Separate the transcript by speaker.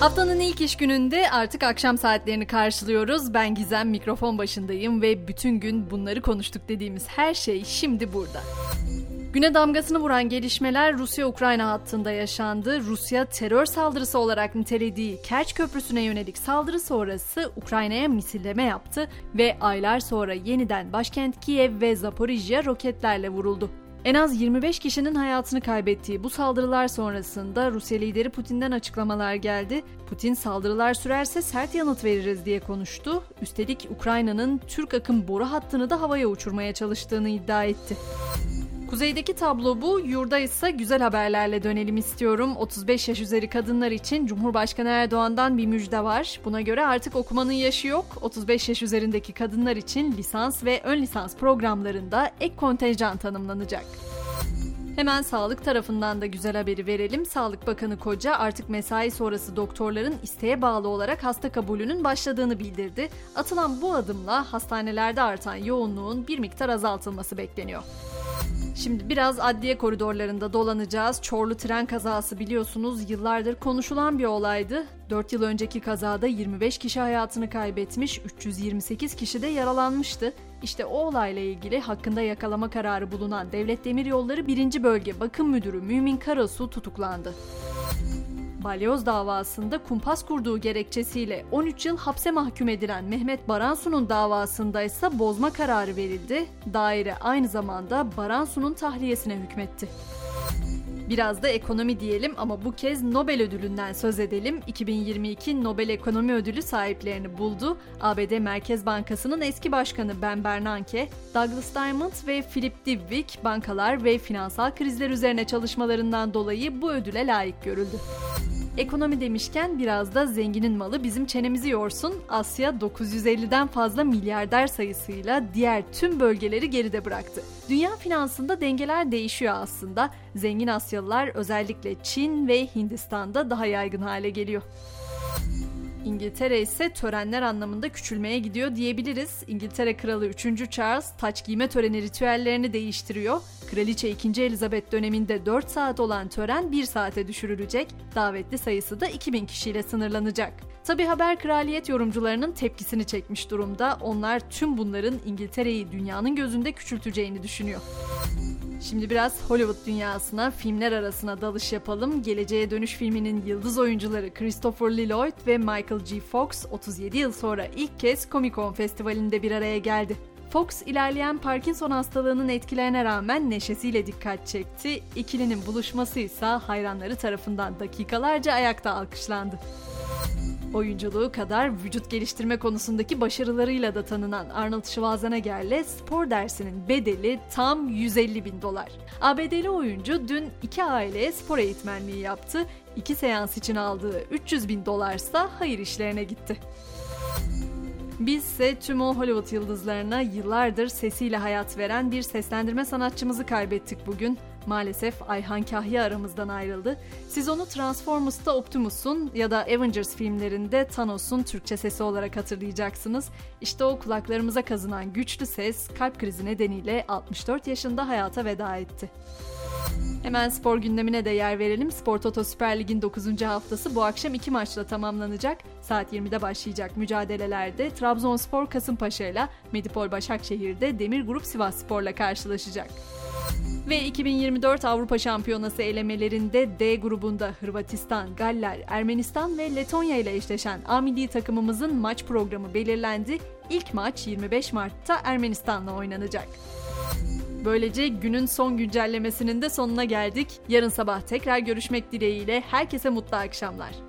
Speaker 1: Haftanın ilk iş gününde artık akşam saatlerini karşılıyoruz. Ben Gizem mikrofon başındayım ve bütün gün bunları konuştuk dediğimiz her şey şimdi burada. Güne damgasını vuran gelişmeler Rusya-Ukrayna hattında yaşandı. Rusya terör saldırısı olarak nitelediği Kerç Köprüsü'ne yönelik saldırı sonrası Ukrayna'ya misilleme yaptı ve aylar sonra yeniden başkent Kiev ve Zaporijya roketlerle vuruldu. En az 25 kişinin hayatını kaybettiği bu saldırılar sonrasında Rusya lideri Putin'den açıklamalar geldi. Putin saldırılar sürerse sert yanıt veririz diye konuştu. Üstelik Ukrayna'nın Türk akım boru hattını da havaya uçurmaya çalıştığını iddia etti. Kuzeydeki tablo bu, yurda ise güzel haberlerle dönelim istiyorum. 35 yaş üzeri kadınlar için Cumhurbaşkanı Erdoğan'dan bir müjde var. Buna göre artık okumanın yaşı yok. 35 yaş üzerindeki kadınlar için lisans ve ön lisans programlarında ek kontenjan tanımlanacak. Hemen sağlık tarafından da güzel haberi verelim. Sağlık Bakanı Koca artık mesai sonrası doktorların isteğe bağlı olarak hasta kabulünün başladığını bildirdi. Atılan bu adımla hastanelerde artan yoğunluğun bir miktar azaltılması bekleniyor. Şimdi biraz adliye koridorlarında dolanacağız. Çorlu tren kazası biliyorsunuz yıllardır konuşulan bir olaydı. 4 yıl önceki kazada 25 kişi hayatını kaybetmiş, 328 kişi de yaralanmıştı. İşte o olayla ilgili hakkında yakalama kararı bulunan Devlet Demiryolları 1. Bölge Bakım Müdürü Mümin Karasu tutuklandı. Balyoz davasında kumpas kurduğu gerekçesiyle 13 yıl hapse mahkum edilen Mehmet Baransu'nun davasında ise bozma kararı verildi. Daire aynı zamanda Baransu'nun tahliyesine hükmetti. Biraz da ekonomi diyelim ama bu kez Nobel ödülünden söz edelim. 2022 Nobel Ekonomi Ödülü sahiplerini buldu. ABD Merkez Bankası'nın eski başkanı Ben Bernanke, Douglas Diamond ve Philip Dybvig bankalar ve finansal krizler üzerine çalışmalarından dolayı bu ödüle layık görüldü. Ekonomi demişken biraz da zenginin malı bizim çenemizi yorsun. Asya 950'den fazla milyarder sayısıyla diğer tüm bölgeleri geride bıraktı. Dünya finansında dengeler değişiyor aslında. Zengin Asyalılar özellikle Çin ve Hindistan'da daha yaygın hale geliyor. İngiltere ise törenler anlamında küçülmeye gidiyor diyebiliriz. İngiltere Kralı 3. Charles taç giyme töreni ritüellerini değiştiriyor. Kraliçe 2. Elizabeth döneminde 4 saat olan tören 1 saate düşürülecek. Davetli sayısı da 2000 kişiyle sınırlanacak. Tabi haber kraliyet yorumcularının tepkisini çekmiş durumda. Onlar tüm bunların İngiltere'yi dünyanın gözünde küçülteceğini düşünüyor. Şimdi biraz Hollywood dünyasına, filmler arasına dalış yapalım. Geleceğe Dönüş filminin yıldız oyuncuları Christopher Lloyd ve Michael G. Fox 37 yıl sonra ilk kez Comic Con Festivali'nde bir araya geldi. Fox ilerleyen Parkinson hastalığının etkilerine rağmen neşesiyle dikkat çekti. İkilinin buluşması ise hayranları tarafından dakikalarca ayakta alkışlandı. Oyunculuğu kadar vücut geliştirme konusundaki başarılarıyla da tanınan Arnold Schwarzenegger'le spor dersinin bedeli tam 150 bin dolar. ABD'li oyuncu dün iki aileye spor eğitmenliği yaptı. İki seans için aldığı 300 bin dolarsa hayır işlerine gitti. Biz ise tüm o Hollywood yıldızlarına yıllardır sesiyle hayat veren bir seslendirme sanatçımızı kaybettik bugün. Maalesef Ayhan Kahya aramızdan ayrıldı. Siz onu Transformers'ta Optimus'un ya da Avengers filmlerinde Thanos'un Türkçe sesi olarak hatırlayacaksınız. İşte o kulaklarımıza kazınan güçlü ses kalp krizi nedeniyle 64 yaşında hayata veda etti. Hemen spor gündemine de yer verelim. Spor Toto Süper Lig'in 9. haftası bu akşam iki maçla tamamlanacak. Saat 20'de başlayacak mücadelelerde Trabzonspor Kasımpaşa ile Medipol Başakşehir'de Demir Grup Sivas Spor'la karşılaşacak. Ve 2024 Avrupa Şampiyonası elemelerinde D grubunda Hırvatistan, Galler, Ermenistan ve Letonya ile eşleşen A milli takımımızın maç programı belirlendi. İlk maç 25 Mart'ta Ermenistan'la oynanacak. Böylece günün son güncellemesinin de sonuna geldik. Yarın sabah tekrar görüşmek dileğiyle herkese mutlu akşamlar.